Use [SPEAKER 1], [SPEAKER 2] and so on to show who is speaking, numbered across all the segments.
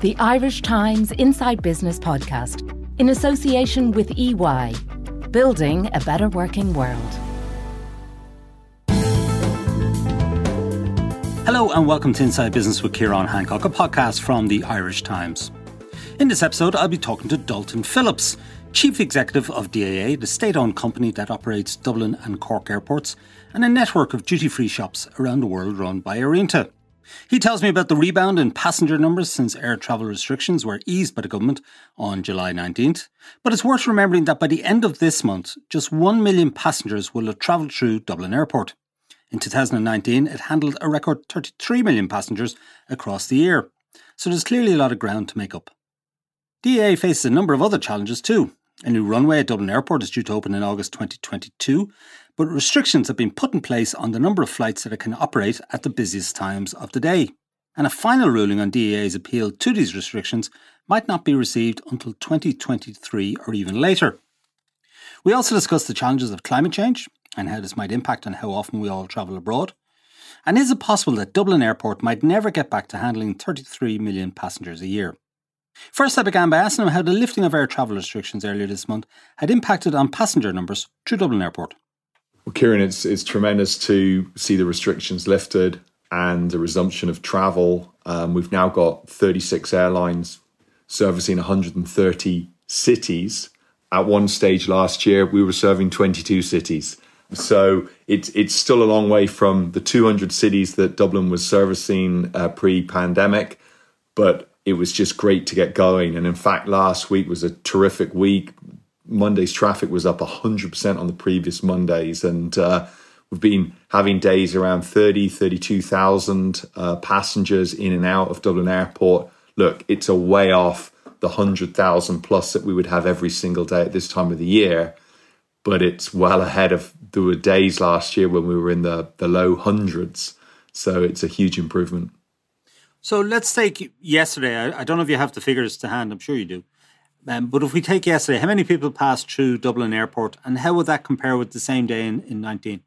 [SPEAKER 1] the Irish Times Inside Business podcast, in association with EY, building a better working world.
[SPEAKER 2] Hello, and welcome to Inside Business with Ciarán Hancock, a podcast from the Irish Times. In this episode, I'll be talking to Dalton Phillips, Chief Executive of DAA, the state owned company that operates Dublin and Cork airports, and a network of duty free shops around the world run by Aer Rianta. He tells me about the rebound in passenger numbers since air travel restrictions were eased by the government on July 19th. But it's worth remembering that by the end of this month, just 1 million passengers will have travelled through Dublin Airport. In 2019, it handled a record 33 million passengers across the year. So there's clearly a lot of ground to make up. DAA faces a number of other challenges too. A new runway at Dublin Airport is due to open in August 2022, but restrictions have been put in place on the number of flights that it can operate at the busiest times of the day. And a final ruling on DAA's appeal to these restrictions might not be received until 2023 or even later. We also discussed the challenges of climate change and how this might impact on how often we all travel abroad. And is it possible that Dublin Airport might never get back to handling 33 million passengers a year? First, I began by asking him how the lifting of air travel restrictions earlier this month had impacted on passenger numbers through Dublin Airport.
[SPEAKER 3] Well, Ciarán, it's, it's tremendous to see the restrictions lifted and the resumption of travel. Um, we've now got 36 airlines servicing 130 cities. At one stage last year, we were serving 22 cities. So it's it's still a long way from the 200 cities that Dublin was servicing uh, pre-pandemic, but it was just great to get going. And in fact, last week was a terrific week. Monday's traffic was up 100% on the previous Mondays. And uh, we've been having days around 30, 32,000 uh, passengers in and out of Dublin Airport. Look, it's a way off the 100,000 plus that we would have every single day at this time of the year. But it's well ahead of there were days last year when we were in the, the low hundreds. So it's a huge improvement.
[SPEAKER 2] So let's take yesterday. I, I don't know if you have the figures to hand. I'm sure you do. Um, but if we take yesterday, how many people passed through Dublin Airport, and how would that compare with the same day in, in 19?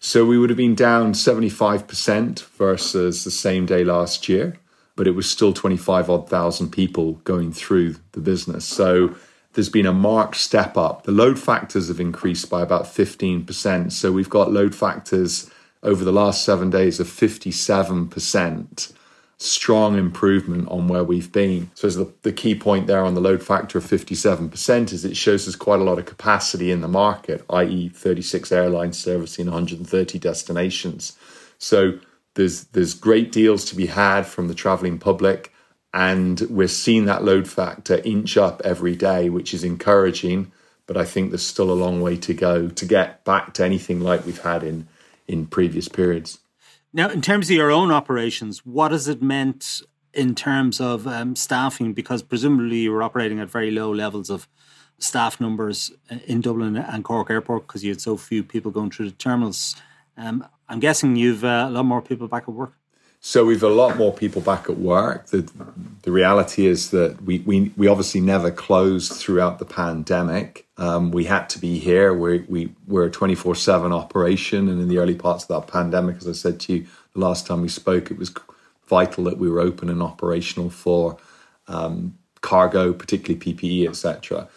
[SPEAKER 3] So we would have been down 75% versus the same day last year, but it was still 25 odd thousand people going through the business. So there's been a marked step up. The load factors have increased by about 15%. So we've got load factors over the last seven days of 57% strong improvement on where we've been. So, the, the key point there on the load factor of 57% is it shows us quite a lot of capacity in the market, i.e., 36 airlines servicing 130 destinations. So, there's, there's great deals to be had from the traveling public, and we're seeing that load factor inch up every day, which is encouraging. But I think there's still a long way to go to get back to anything like we've had in, in previous periods.
[SPEAKER 2] Now, in terms of your own operations, what has it meant in terms of um, staffing? Because presumably you were operating at very low levels of staff numbers in Dublin and Cork Airport because you had so few people going through the terminals. Um, I'm guessing you've uh, a lot more people back at work.
[SPEAKER 3] So we've a lot more people back at work. The the reality is that we we, we obviously never closed throughout the pandemic. Um, we had to be here. We we we're a twenty four seven operation, and in the early parts of that pandemic, as I said to you the last time we spoke, it was vital that we were open and operational for um, cargo, particularly PPE, etc.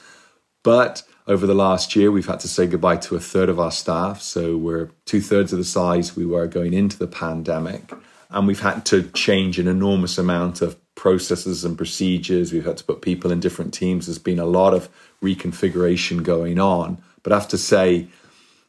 [SPEAKER 3] But over the last year, we've had to say goodbye to a third of our staff. So we're two thirds of the size we were going into the pandemic and we've had to change an enormous amount of processes and procedures. We've had to put people in different teams. There's been a lot of reconfiguration going on. But I have to say,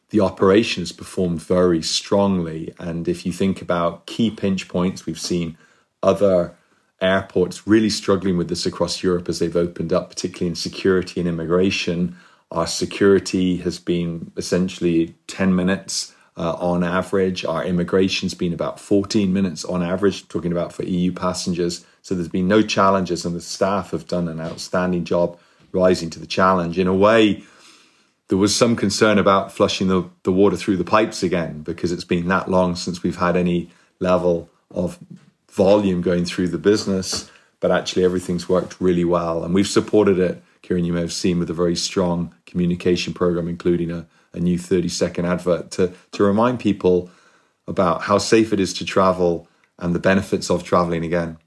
[SPEAKER 3] the operation has performed very strongly. And if you think about key pinch points, we've seen other airports really struggling with this across Europe as they've opened up, particularly in security and immigration. Our security has been essentially 10 minutes uh, on average. Our immigration's been about 14 minutes on average, talking about for EU passengers. So there's been no challenges, and the staff have done an outstanding job rising to the challenge. In a way, there was some concern about flushing the, the water through the pipes again because it's been that long since we've had any level of volume going through the business. But actually, everything's worked really well. And we've supported it, Ciarán, you may have seen, with a very strong communication program, including a a new 30 second advert to, to remind people about how safe it is to travel and the benefits of traveling again.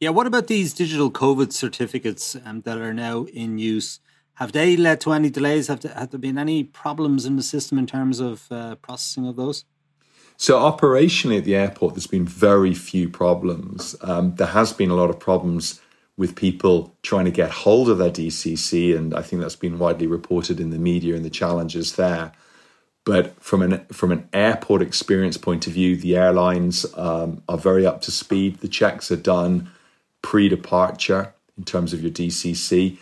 [SPEAKER 2] Yeah, what about these digital COVID certificates um, that are now in use? Have they led to any delays? Have there, have there been any problems in the system in terms of uh, processing of those?
[SPEAKER 3] So, operationally at the airport, there's been very few problems. Um, there has been a lot of problems with people trying to get hold of their DCC, and I think that's been widely reported in the media and the challenges there. But from an from an airport experience point of view, the airlines um, are very up to speed. The checks are done pre-departure in terms of your DCC.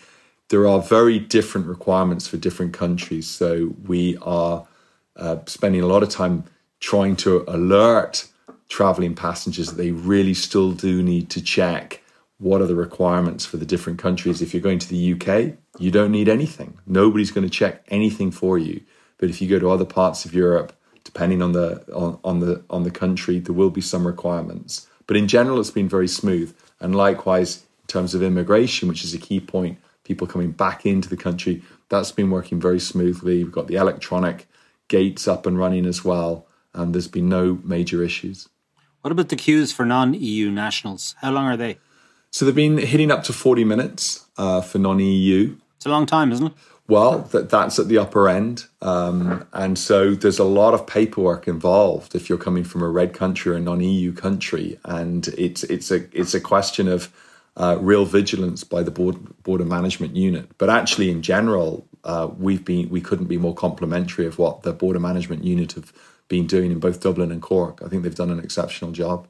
[SPEAKER 3] There are very different requirements for different countries, so we are uh, spending a lot of time trying to alert traveling passengers that they really still do need to check what are the requirements for the different countries. If you're going to the UK, you don't need anything. Nobody's going to check anything for you. But if you go to other parts of Europe, depending on the on, on the on the country, there will be some requirements. But in general, it's been very smooth. And likewise, in terms of immigration, which is a key point, people coming back into the country, that's been working very smoothly. We've got the electronic gates up and running as well and there's been no major issues.
[SPEAKER 2] What about the queues for non EU nationals? How long are they?
[SPEAKER 3] So they've been hitting up to 40 minutes uh, for non EU.
[SPEAKER 2] It's a long time, isn't it?
[SPEAKER 3] Well, that, that's at the upper end. Um, and so there's a lot of paperwork involved if you're coming from a red country or a non EU country. And it's, it's, a, it's a question of uh, real vigilance by the board, border management unit. But actually, in general, uh, we've been, we couldn't be more complimentary of what the border management unit have been doing in both Dublin and Cork. I think they've done an exceptional job.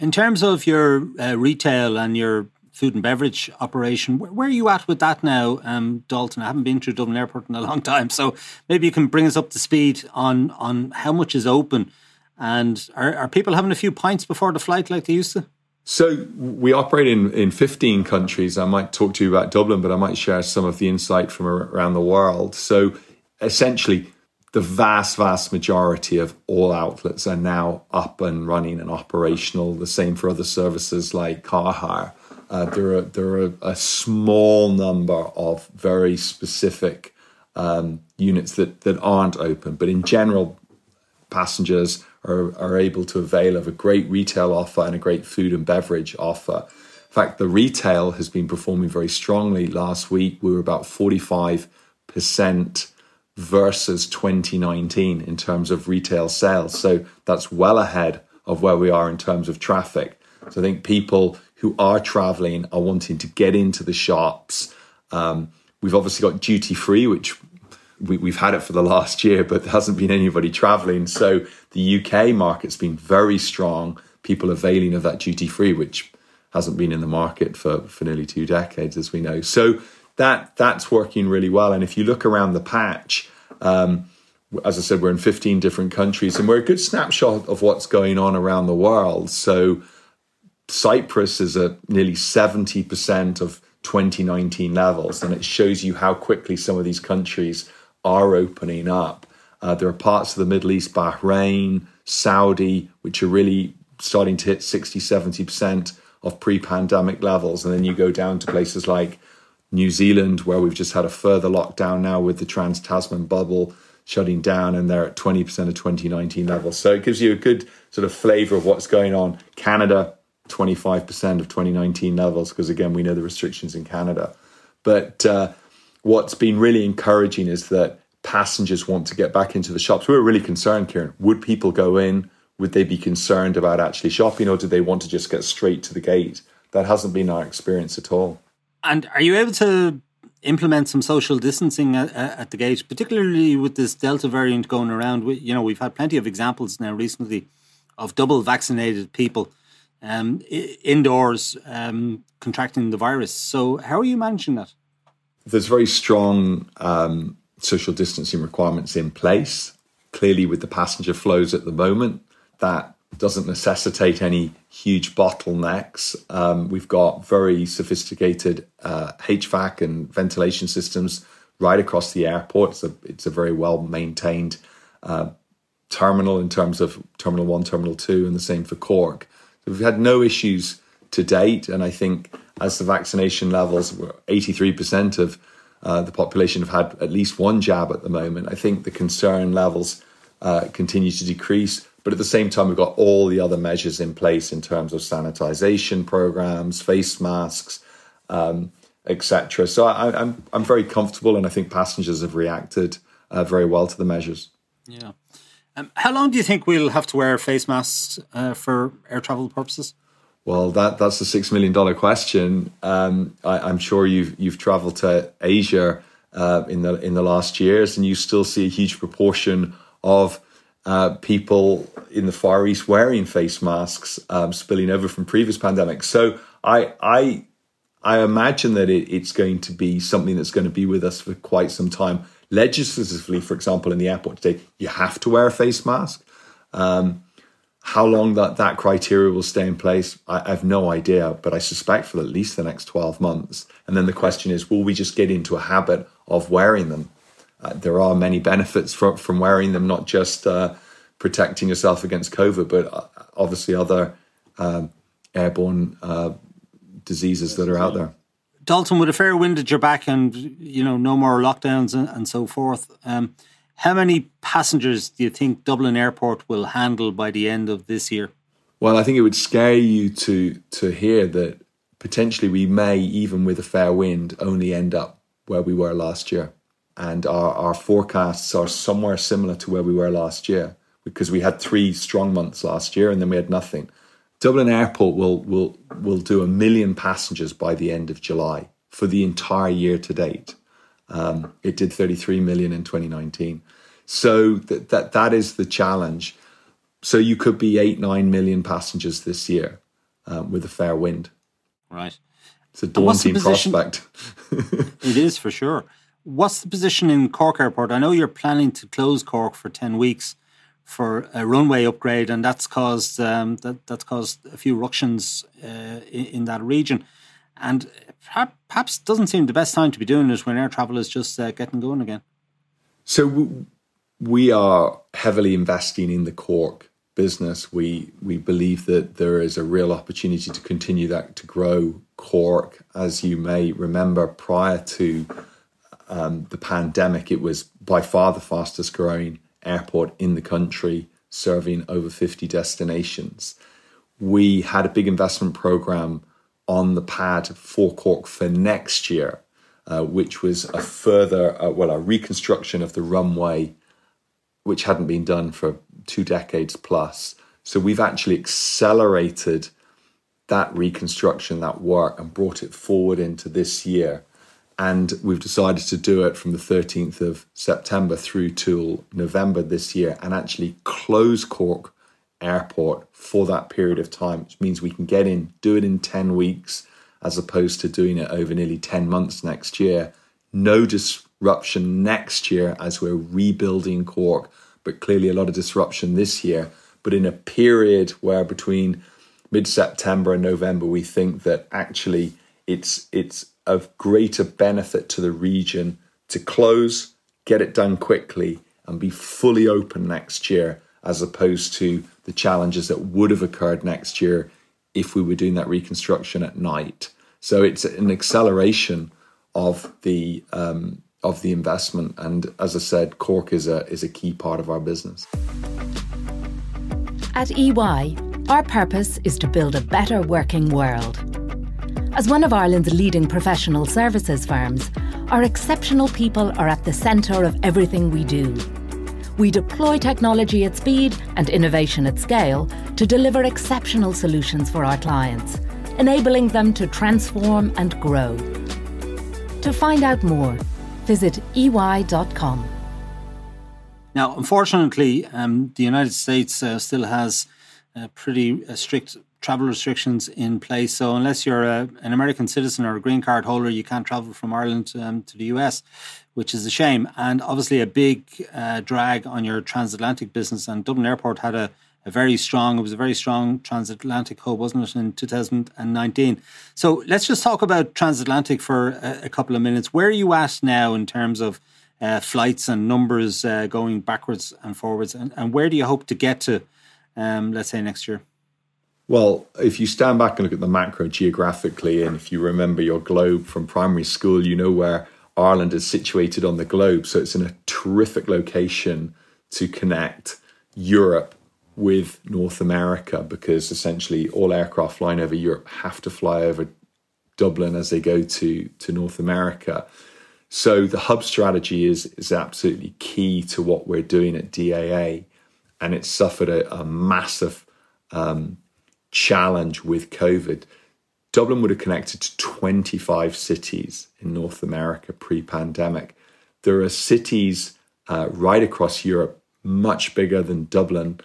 [SPEAKER 2] In terms of your uh, retail and your food and beverage operation, where, where are you at with that now, um, Dalton? I haven't been through Dublin Airport in a long time, so maybe you can bring us up to speed on on how much is open, and are, are people having a few pints before the flight like they used to?
[SPEAKER 3] So we operate in, in 15 countries. I might talk to you about Dublin, but I might share some of the insight from around the world. So essentially, the vast, vast majority of all outlets are now up and running and operational. The same for other services like car hire. Uh, there are there are a small number of very specific um, units that that aren't open, but in general, passengers are are able to avail of a great retail offer and a great food and beverage offer. In fact, the retail has been performing very strongly. Last week, we were about forty five percent versus 2019 in terms of retail sales. So that's well ahead of where we are in terms of traffic. So I think people who are traveling are wanting to get into the shops. Um, we've obviously got duty free, which we, have had it for the last year, but there hasn't been anybody traveling. So the UK market's been very strong. People availing of that duty free, which hasn't been in the market for, for nearly two decades, as we know. So that that's working really well. And if you look around the patch, um, as I said, we're in 15 different countries, and we're a good snapshot of what's going on around the world. So Cyprus is at nearly 70% of 2019 levels, and it shows you how quickly some of these countries are opening up. Uh, there are parts of the Middle East, Bahrain, Saudi, which are really starting to hit 60, 70% of pre pandemic levels. And then you go down to places like New Zealand, where we've just had a further lockdown now with the Trans Tasman bubble shutting down, and they're at 20% of 2019 levels. So it gives you a good sort of flavor of what's going on. Canada, 25% of 2019 levels, because again, we know the restrictions in Canada. But uh, what's been really encouraging is that passengers want to get back into the shops. We were really concerned, Ciarán. Would people go in? Would they be concerned about actually shopping, or do they want to just get straight to the gate? That hasn't been our experience at all.
[SPEAKER 2] And are you able to implement some social distancing at, at, the gate, particularly with this Delta variant going around? We, you know, we've had plenty of examples now recently of double vaccinated people um, indoors um, contracting the virus. So, how are you managing that?
[SPEAKER 3] There's very strong um, social distancing requirements in place. Clearly, with the passenger flows at the moment, that doesn't necessitate any huge bottlenecks. Um, we've got very sophisticated uh, HVAC and ventilation systems right across the airport. It's a, it's a very well maintained uh, terminal in terms of Terminal 1, Terminal 2, and the same for Cork. So we've had no issues to date. And I think as the vaccination levels, were 83% of uh, the population have had at least one jab at the moment. I think the concern levels uh, continue to decrease But at the same time, we've got all the other measures in place in terms of sanitization programs, face masks, um, etc. So I, am I'm, I'm very comfortable, and I think passengers have reacted uh, very well to the measures.
[SPEAKER 2] Yeah. Um, how long do you think we'll have to wear face masks uh, for air travel purposes?
[SPEAKER 3] Well, that that's the six million dollar question. Um, I, am sure you've you've travelled to Asia uh, in the in the last years, and you still see a huge proportion of uh, people in the Far East wearing face masks, um, spilling over from previous pandemics. So I I I imagine that it, it's going to be something that's going to be with us for quite some time. Legislatively, for example, in the airport today, you have to wear a face mask. Um, how long that, that criteria will stay in place, I, I, have no idea, but I suspect for at least the next 12 months. And then the question is will we just get into a habit of wearing them? Uh, there are many benefits from, from wearing them, not just uh, protecting yourself against COVID, but uh, obviously other um, airborne uh, diseases that are out there.
[SPEAKER 2] Dalton, with a fair wind at your back and you know no more lockdowns and, and so forth, um, how many passengers do you think Dublin Airport will handle by the end of this year?
[SPEAKER 3] Well, I think it would scare you to to hear that potentially we may, even with a fair wind, only end up where we were last year. And our, our forecasts are somewhere similar to where we were last year because we had three strong months last year and then we had nothing. Dublin Airport will will will do a million passengers by the end of July for the entire year to date. Um, it did 33 million in 2019. So that, that that is the challenge. So you could be eight nine million passengers this year um, with a fair wind.
[SPEAKER 2] Right.
[SPEAKER 3] It's a daunting prospect.
[SPEAKER 2] it is for sure. What's the position in Cork Airport? I know you're planning to close Cork for ten weeks for a runway upgrade, and that's caused um, that that's caused a few ructions uh, in, in, that region. And perhaps doesn't seem the best time to be doing it when air travel is just uh, getting going again.
[SPEAKER 3] So we are heavily investing in the Cork business. We we believe that there is a real opportunity to continue that to grow Cork. As you may remember, prior to um, the pandemic, it was by far the fastest growing airport in the country, serving over 50 destinations. We had a big investment program on the pad for Cork for next year, uh, which was a further, uh, well, a reconstruction of the runway, which hadn't been done for two decades plus. So we've actually accelerated that reconstruction, that work, and brought it forward into this year. And we've decided to do it from the 13th of September through till November this year and actually close Cork airport for that period of time, which means we can get in, do it in 10 weeks, as opposed to doing it over nearly 10 months next year. No disruption next year as we're rebuilding Cork, but clearly a lot of disruption this year. But in a period where between mid September and November, we think that actually it's it's of greater benefit to the region to close, get it done quickly, and be fully open next year, as opposed to the challenges that would have occurred next year if we were doing that reconstruction at night. So it's an acceleration of the um, of the investment, and as I said, Cork is a is a key part of our business.
[SPEAKER 1] At EY, our purpose is to build a better working world. As one of Ireland's leading professional services firms, our exceptional people are at the centre of everything we do we deploy technology at speed and innovation at scale to deliver exceptional solutions for our clients, enabling them to transform and grow. To find out more, visit ey.com.
[SPEAKER 2] Now, unfortunately, um, the United States uh, still has uh, pretty uh, strict travel restrictions in place. So, unless you're a, an American citizen or a green card holder, you can't travel from Ireland um, to the US which is a shame. And obviously, a big uh, drag on your transatlantic business. And Dublin Airport had a, a very strong, it was a very strong transatlantic hub, wasn't it, in 2019? So let's just talk about transatlantic for a, a couple of minutes. Where are you at now in terms of uh, flights and numbers uh, going backwards and forwards? And, and, where do you hope to get to, um, let's say, next year?
[SPEAKER 3] Well, if you stand back and look at the macro geographically, and if you remember your globe from primary school, you know where Ireland is situated on the globe. So it's in a terrific location to connect Europe with North America because essentially all aircraft flying over Europe have to fly over Dublin as they go to, to North America. So the hub strategy is, is absolutely key to what we're doing at DAA. And it's suffered a, a massive um, challenge with COVID. Dublin would have connected to 25 cities in North America pre pandemic. There are cities uh, right across Europe, much bigger than Dublin,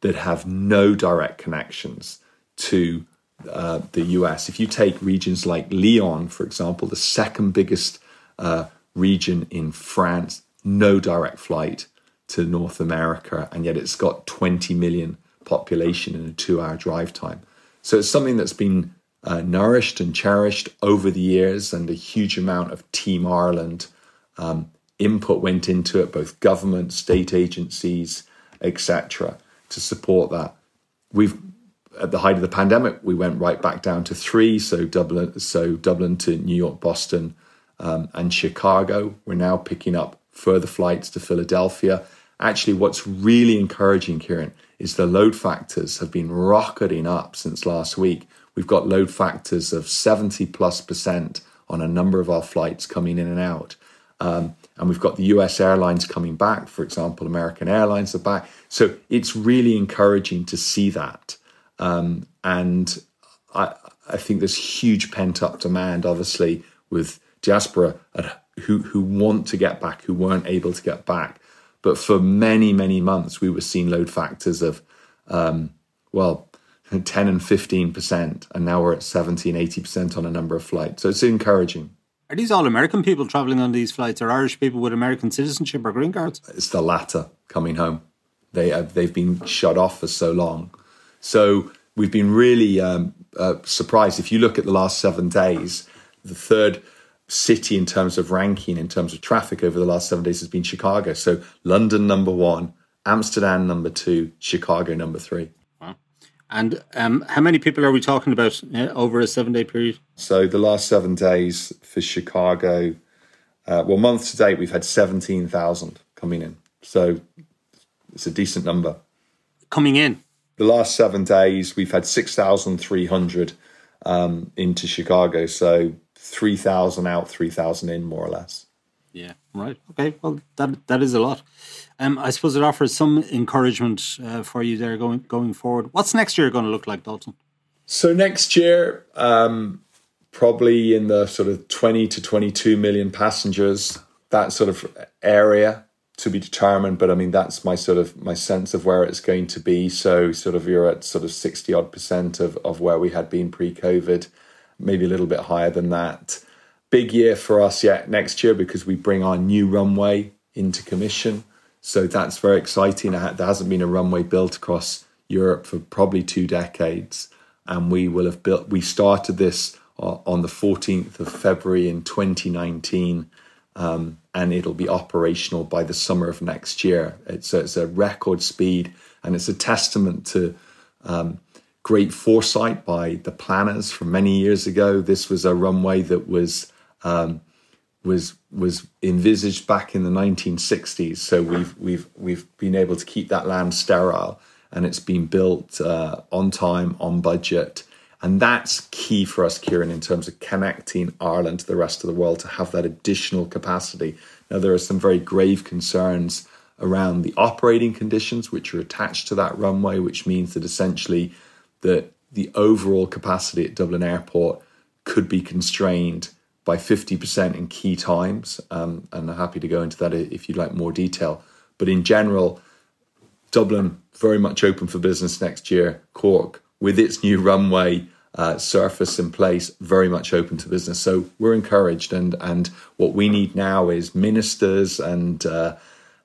[SPEAKER 3] that have no direct connections to uh, the US. If you take regions like Lyon, for example, the second biggest uh, region in France, no direct flight to North America, and yet it's got 20 million population in a two hour drive time. So it's something that's been uh, nourished and cherished over the years, and a huge amount of Team Ireland um, input went into it, both government, state agencies, etc., to support that. We've at the height of the pandemic, we went right back down to three. So Dublin, so Dublin to New York, Boston, um, and Chicago. We're now picking up further flights to Philadelphia. Actually, what's really encouraging, Ciarán, is the load factors have been rocketing up since last week. We've got load factors of 70 plus percent on a number of our flights coming in and out. Um, and we've got the US airlines coming back, for example, American Airlines are back. So it's really encouraging to see that. Um, and I, I think there's huge pent up demand, obviously, with diaspora who, who want to get back, who weren't able to get back. But for many, many months, we were seeing load factors of, um, well, 10 and 15%, and now we're at 70 80% on a number of flights. So it's encouraging.
[SPEAKER 2] Are these all American people traveling on these flights, or Irish people with American citizenship or green cards?
[SPEAKER 3] It's the latter coming home. They have, they've been shut off for so long. So we've been really um, uh, surprised. If you look at the last seven days, the third city in terms of ranking, in terms of traffic over the last seven days has been Chicago. So London number one, Amsterdam number two, Chicago number three.
[SPEAKER 2] Wow. And um, how many people are we talking about uh, over a seven day period?
[SPEAKER 3] So the last seven days for Chicago, uh, well, month to date, we've had 17,000 coming in. So it's a decent number.
[SPEAKER 2] Coming in?
[SPEAKER 3] The last seven days, we've had 6,300 um, into Chicago. So 3,000 out, 3,000 in, more or less.
[SPEAKER 2] Yeah, right. Okay, well, that that is a lot. Um, I suppose it offers some encouragement uh, for you there going going forward. What's next year going to look like, Dalton?
[SPEAKER 3] So next year, um, probably in the sort of 20 to 22 million passengers, that sort of area to be determined. But I mean, that's my sort of my sense of where it's going to be. So sort of you're at sort of 60 odd percent of, of where we had been pre-COVID maybe a little bit higher than that. Big year for us yet next year because we bring our new runway into commission. So that's very exciting. There hasn't been a runway built across Europe for probably two decades. And we will have built, we started this on the 14th of February in 2019. Um, and it'll be operational by the summer of next year. It's a, it's a record speed, and it's a testament to um, great foresight by the planners from many years ago. This was a runway that was um, was was envisaged back in the 1960s. So we've we've we've been able to keep that land sterile, and it's been built uh, on time, on budget. And that's key for us, Ciarán, in terms of connecting Ireland to the rest of the world to have that additional capacity. Now, there are some very grave concerns around the operating conditions which are attached to that runway, which means that essentially that the overall capacity at Dublin Airport could be constrained by 50% in key times. Um, and I'm happy to go into that if you'd like more detail. But in general, Dublin very much open for business next year. Cork, with its new runway uh, surface in place, very much open to business. So we're encouraged. And, and what we need now is ministers and uh,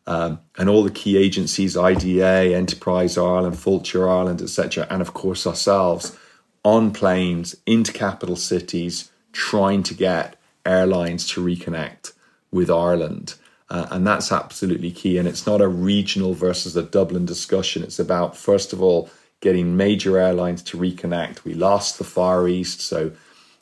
[SPEAKER 3] um, and all the key agencies, IDA, Enterprise Ireland, Fáilte Ireland, etc., and of course ourselves, on planes into capital cities, trying to get airlines to reconnect with Ireland. Uh, and that's absolutely key. And it's not a regional versus a Dublin discussion. It's about, first of all, getting major airlines to reconnect. We lost the Far East, so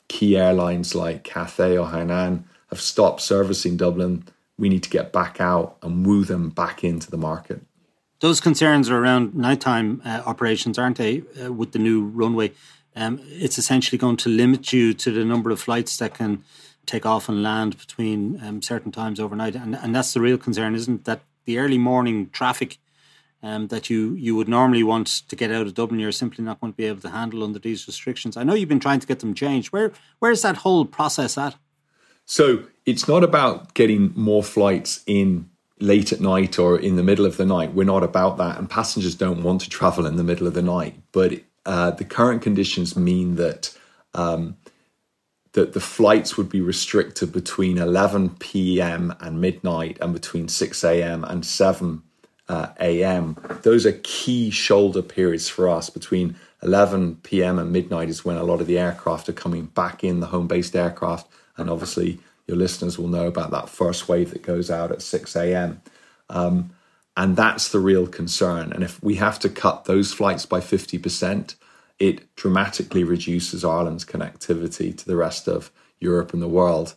[SPEAKER 3] key airlines like Cathay or Hainan have stopped servicing Dublin we need to get back out and woo them back into the market.
[SPEAKER 2] Those concerns are around nighttime uh, operations, aren't they, uh, with the new runway? Um, it's essentially going to limit you to the number of flights that can take off and land between um, certain times overnight. And, and that's the real concern, isn't it? That the early morning traffic um, that you, you would normally want to get out of Dublin, you're simply not going to be able to handle under these restrictions. I know you've been trying to get them changed. Where Where's that whole process at?
[SPEAKER 3] So it's not about getting more flights in late at night or in the middle of the night. We're not about that, and passengers don't want to travel in the middle of the night. But uh, the current conditions mean that um, that the flights would be restricted between 11 p.m. and midnight, and between 6 a.m. and 7 uh, a.m. Those are key shoulder periods for us. Between 11 p.m. and midnight is when a lot of the aircraft are coming back in the home-based aircraft, and obviously your listeners will know about that first wave that goes out at 6 a.m. Um, and that's the real concern. And if we have to cut those flights by 50%, it dramatically reduces Ireland's connectivity to the rest of Europe and the world.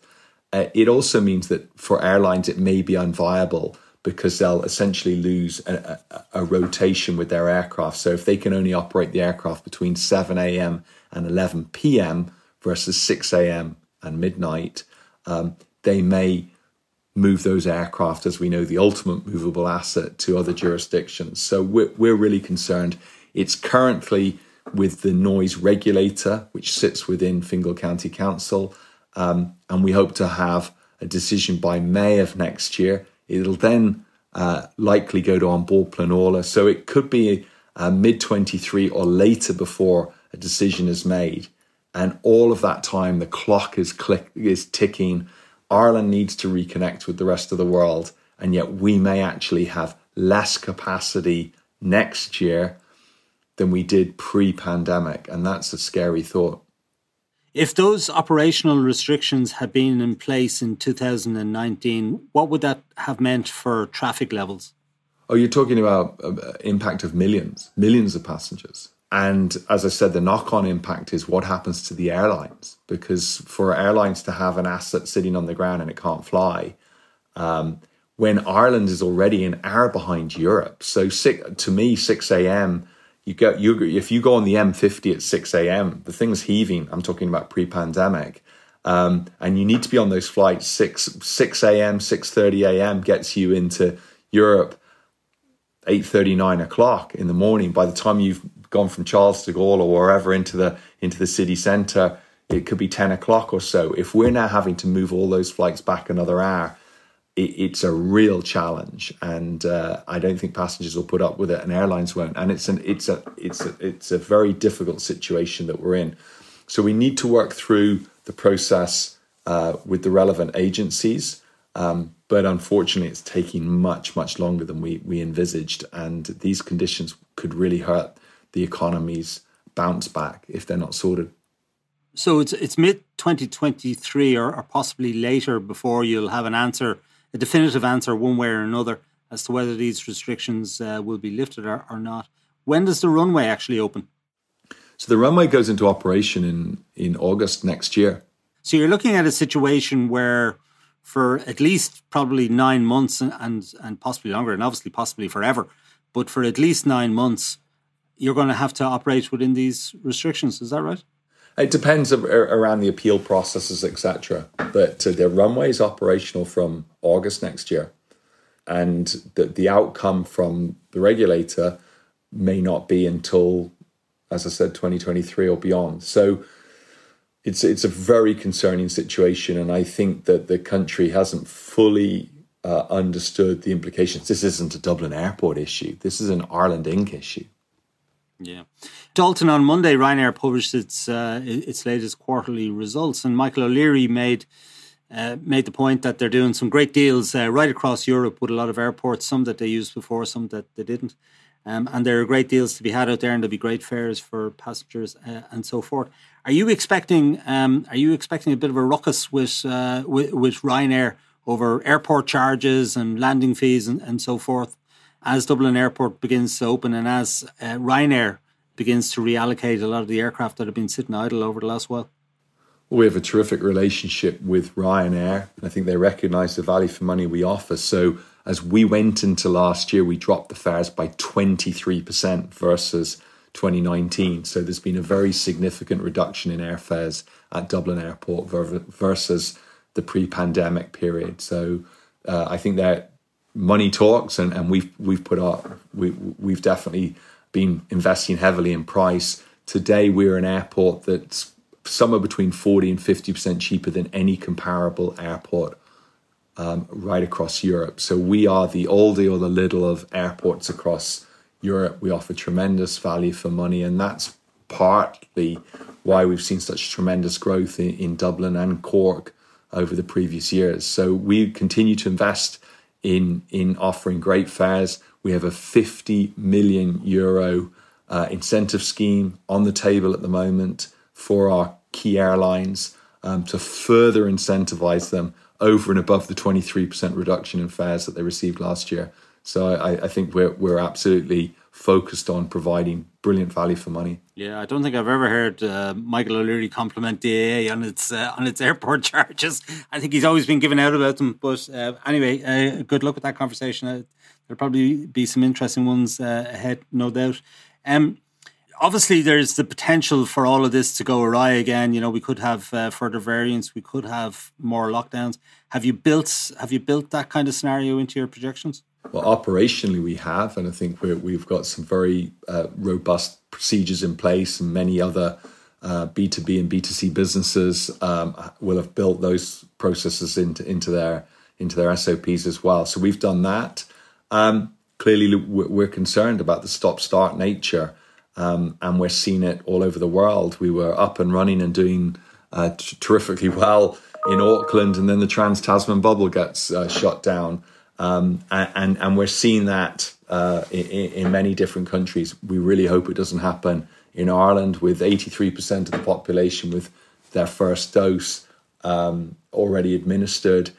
[SPEAKER 3] Uh, it also means that for airlines, it may be unviable because they'll essentially lose a, a, a, rotation with their aircraft. So if they can only operate the aircraft between 7 a.m. and 11 p.m. versus 6 a.m. and midnight, um, they may move those aircraft, as we know, the ultimate movable asset to other jurisdictions. So we're, we're really concerned. It's currently with the noise regulator, which sits within Fingal County Council, um, and we hope to have a decision by May of next year. It'll then uh, likely go to An Bord Pleanála, so it could be uh, mid 23 or later before a decision is made. And all of that time, the clock is click is ticking. Ireland needs to reconnect with the rest of the world, and yet we may actually have less capacity next year than we did pre-pandemic, and that's a scary thought.
[SPEAKER 2] If those operational restrictions had been in place in 2019, what would that have meant for traffic levels?
[SPEAKER 3] Oh, you're talking about uh, impact of millions, millions of passengers. And as I said, the knock on impact is what happens to the airlines. Because for airlines to have an asset sitting on the ground and it can't fly, um, when Ireland is already an hour behind Europe. So six, to me, 6 a.m., you get you if you go on the M50 at 6 a.m., the thing's heaving. I'm talking about pre-pandemic. Um, and you need to be on those flights 6 6 a.m 6.30 a.m gets you into europe 8.30 9 o'clock in the morning by the time you've gone from Charles de Gaulle or wherever into the into the city centre, it could be ten o'clock or so. If we're now having to move all those flights back another hour, it, it's a real challenge, and uh, I don't think passengers will put up with it, and airlines won't. And it's an it's a it's a it's a very difficult situation that we're in. So we need to work through the process uh, with the relevant agencies. Um, but unfortunately, it's taking much, much longer than we, we envisaged. And these conditions could really hurt the economies bounce back if they're not sorted.
[SPEAKER 2] So it's it's mid 2023 or, or possibly later before you'll have an answer, a definitive answer one way or another as to whether these restrictions uh, will be lifted or, or not. When does the runway actually open?
[SPEAKER 3] So the runway goes into operation in, in August next year.
[SPEAKER 2] So you're looking at a situation where for at least probably nine months and, and, and possibly longer, and obviously possibly forever, but for at least nine months, you're going to have to operate within these restrictions. Is that right?
[SPEAKER 3] It depends around the appeal processes, etc. But uh, the runway is operational from August next year, and the the outcome from the regulator may not be until, as I said, 2023 or beyond. So it's it's a very concerning situation, and I think that the country hasn't fully uh, understood the implications. This isn't a Dublin Airport issue. This is an Ireland Inc. issue.
[SPEAKER 2] Yeah, Dalton on Monday, Ryanair published its uh, its latest quarterly results, and Michael O'Leary made uh, made the point that they're doing some great deals uh, right across Europe with a lot of airports, some that they used before, some that they didn't, um, and there are great deals to be had out there, and there'll be great fares for passengers uh, and so forth. Are you expecting um, Are you expecting a bit of a ruckus with uh, with, with Ryanair over airport charges and landing fees and, and so forth? As Dublin Airport begins to open and as uh, Ryanair begins to reallocate a lot of the aircraft that have been sitting idle over the last while?
[SPEAKER 3] We have a terrific relationship with Ryanair. I think they recognise the value for money we offer. So as we went into last year, we dropped the fares by 23% versus 2019. So there's been a very significant reduction in airfares at Dublin Airport versus the pre-pandemic period. So uh, I think that money talks, and, and we've we've put our we we've definitely been investing heavily in price. Today we're an airport that's somewhere between 40 and 50% cheaper than any comparable airport um, right across Europe. So we are the Aldi or the Lidl of airports across Europe. We offer tremendous value for money, and that's partly why we've seen such tremendous growth in, in Dublin and Cork over the previous years. So we continue to invest in in offering great fares. We have a 50 million euro uh, incentive scheme on the table at the moment for our key airlines um, to further incentivize them over and above the 23% reduction in fares that they received last year. So I, I think we're, we're absolutely focused on providing brilliant value for money.
[SPEAKER 2] Yeah, I don't think I've ever heard uh, Michael O'Leary compliment DAA on its uh, on its airport charges. I think he's always been giving out about them. But uh, anyway, uh, good luck with that conversation. Uh, there'll probably be some interesting ones uh, ahead, no doubt. Um, obviously there's the potential for all of this to go awry again. You know, we could have further variants, we could have more lockdowns. Have you built have you built that kind of scenario into your projections?
[SPEAKER 3] Well, operationally we have, and I think we have got some very uh, robust procedures in place, and many other B two B and B two C businesses um, will have built those processes into into their into their SOPs as well. So we've done that. Um, clearly, we're concerned about the stop start nature um, and we're seeing it all over the world. We were up and running and doing uh, t- terrifically well in Auckland, and then the Trans Tasman bubble gets uh, shut down. Um, and, and we're seeing that uh, in, in, many different countries. We really hope it doesn't happen in Ireland, with 83% of the population with their first dose um, already administered.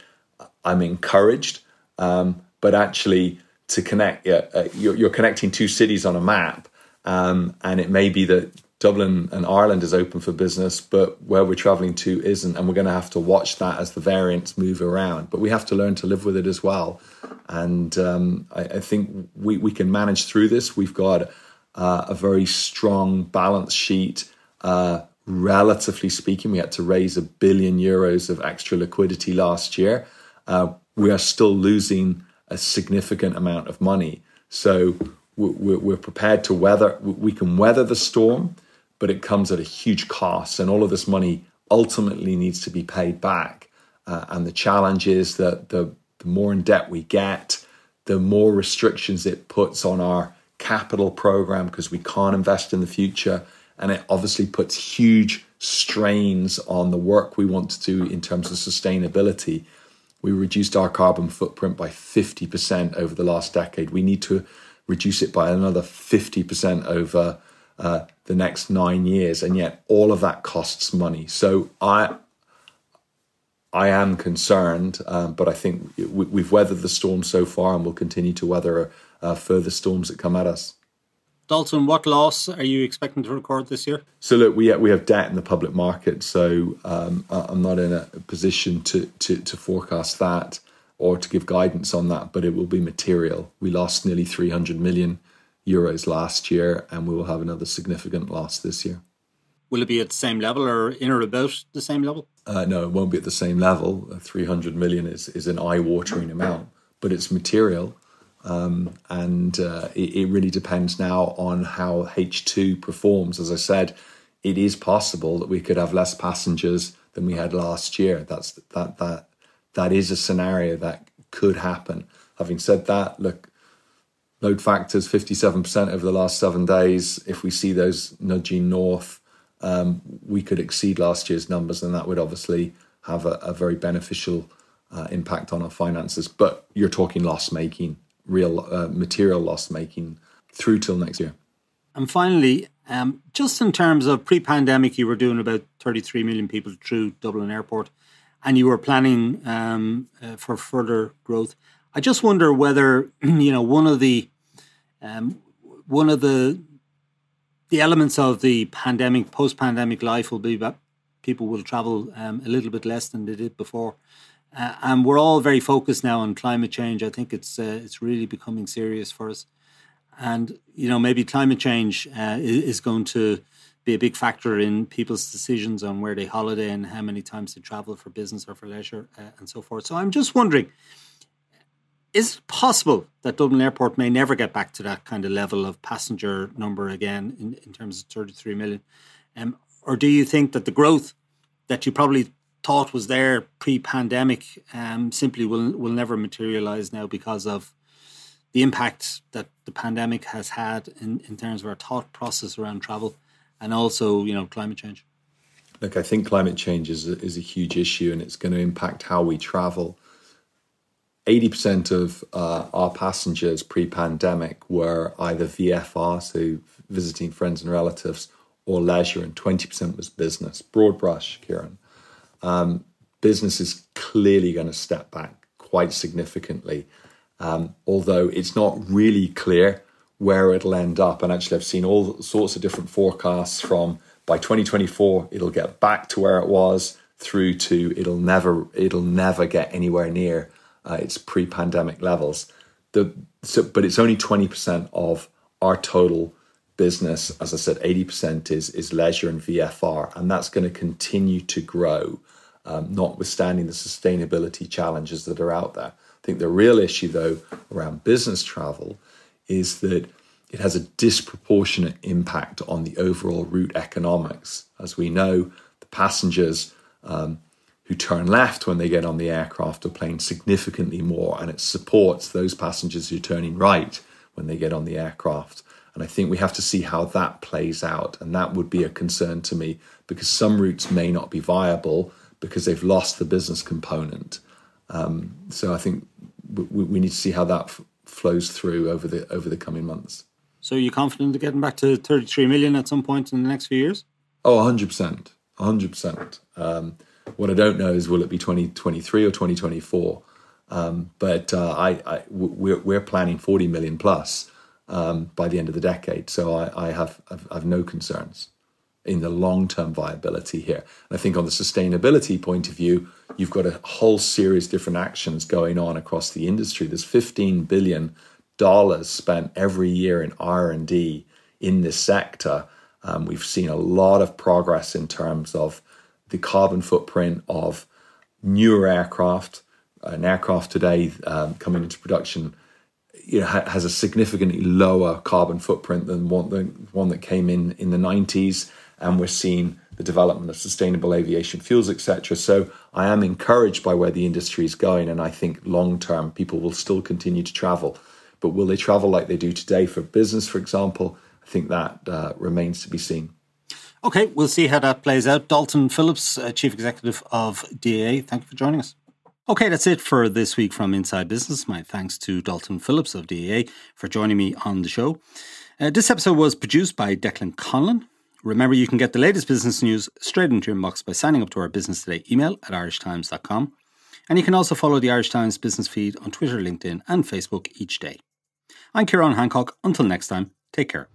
[SPEAKER 3] I'm encouraged, um, but actually, to connect, uh, you're, you're, connecting two cities on a map, um, and it may be that Dublin and Ireland is open for business, but where we're traveling to isn't. And we're going to have to watch that as the variants move around. But we have to learn to live with it as well. And um, I, I, think we, we can manage through this. We've got uh, a very strong balance sheet. Uh, relatively speaking, we had to raise a billion euros of extra liquidity last year. Uh, we are still losing a significant amount of money. So we're, we're prepared to weather, we can weather the storm, but it comes at a huge cost. And all of this money ultimately needs to be paid back. Uh, and the challenge is that the, the more in debt we get, the more restrictions it puts on our capital program because we can't invest in the future. And it obviously puts huge strains on the work we want to do in terms of sustainability. We reduced our carbon footprint by 50% over the last decade. We need to reduce it by another 50% over uh, the next nine years. And yet all of that costs money. So I, I am concerned, um, but I think we, have weathered the storm so far and we'll continue to weather uh, further storms that come at us.
[SPEAKER 2] Dalton, what loss are you expecting to record this year?
[SPEAKER 3] So look, we we have debt in the public market, so um, I'm not in a position to, to, to forecast that or to give guidance on that, but it will be material. We lost nearly 300 million euros last year, and we will have another significant loss this year.
[SPEAKER 2] Will it be at the same level or in or about the same level?
[SPEAKER 3] Uh, no, it won't be at the same level. Uh, 300 million is, is an eye watering amount, but it's material. Um, and uh, it, it, really depends now on how H2 performs. As I said, it is possible that we could have less passengers than we had last year. That's that that that is a scenario that could happen. Having said that, look, load factors 57% over the last seven days. If we see those nudging north, um, we could exceed last year's numbers, and that would obviously have a, a very beneficial uh, impact on our finances. But you're talking loss making, real uh, material loss making through till next year.
[SPEAKER 2] And finally, um, just in terms of pre pandemic, you were doing about 33 million people through Dublin Airport and you were planning um, uh, for further growth. I just wonder whether you know one of the um, one of the the elements of the pandemic, post pandemic life will be that people will travel um, a little bit less than they did before. Uh, and we're all very focused now on climate change. I think it's uh, it's really becoming serious for us. And you know, maybe climate change uh, is going to be a big factor in people's decisions on where they holiday and how many times they travel for business or for leisure uh, and so forth. So I'm just wondering is it possible that Dublin Airport may never get back to that kind of level of passenger number again in, in terms of 33 million? Um, or do you think that the growth that you probably thought was there pre-pandemic um, simply will will never materialize now because of the impact that the pandemic has had in, in terms of our thought process around travel and also you know climate change
[SPEAKER 3] look i think climate change is a, is a huge issue and it's going to impact how we travel 80% of uh, our passengers pre-pandemic were either vfr so visiting friends and relatives or leisure and 20% was business broad brush Ciarán um, business is clearly going to step back quite significantly um, although it's not really clear where it'll end up. And actually, I've seen all sorts of different forecasts from by 2024 it'll get back to where it was through to it'll never it'll never get anywhere near uh, its pre-pandemic levels. The so, but it's only 20% of our total business. As I said, 80% is is leisure and VFR, and that's going to continue to grow, um, notwithstanding the sustainability challenges that are out there. I think the real issue, though, around business travel is that it has a disproportionate impact on the overall route economics. As we know, the passengers um, who turn left when they get on the aircraft are paying significantly more, and it supports those passengers who are turning right when they get on the aircraft. And I think we have to see how that plays out. And that would be a concern to me because some routes may not be viable because they've lost the business component. Um, so I think we, we, need to see how that f- flows through over the over the coming months.
[SPEAKER 2] So you're confident of getting back to 33 million at some point in the next few years?
[SPEAKER 3] Oh, 100%. 100%. Um, what I don't know is will it be 2023 or 2024? Um, but uh, I, I, we're, we're planning 40 million plus um, by the end of the decade. So I, I have I've, I've no concerns in the long term viability here. And I think on the sustainability point of view, you've got a whole series of different actions going on across the industry. There's 15 billion dollars spent every year in R and D in this sector. Um, we've seen a lot of progress in terms of the carbon footprint of newer aircraft. An aircraft today um, coming into production you know, has a significantly lower carbon footprint than one, the one that came in in the 90s and we're seeing the development of sustainable aviation fuels, etc. So I am encouraged by where the industry is going, and I think long term people will still continue to travel. But will they travel like they do today for business, for example? I think that uh, remains to be seen.
[SPEAKER 2] Okay, we'll see how that plays out. Dalton Phillips, uh, Chief Executive of DAA, thank you for joining us. Okay, that's it for this week from Inside Business. My thanks to Dalton Phillips of DAA for joining me on the show. Uh, this episode was produced by Declan Conlon. Remember, you can get the latest business news straight into your inbox by signing up to our Business Today email at irishtimes.com. And you can also follow the Irish Times business feed on Twitter, LinkedIn, and Facebook each day. I'm Ciarán Hancock. Until next time, take care.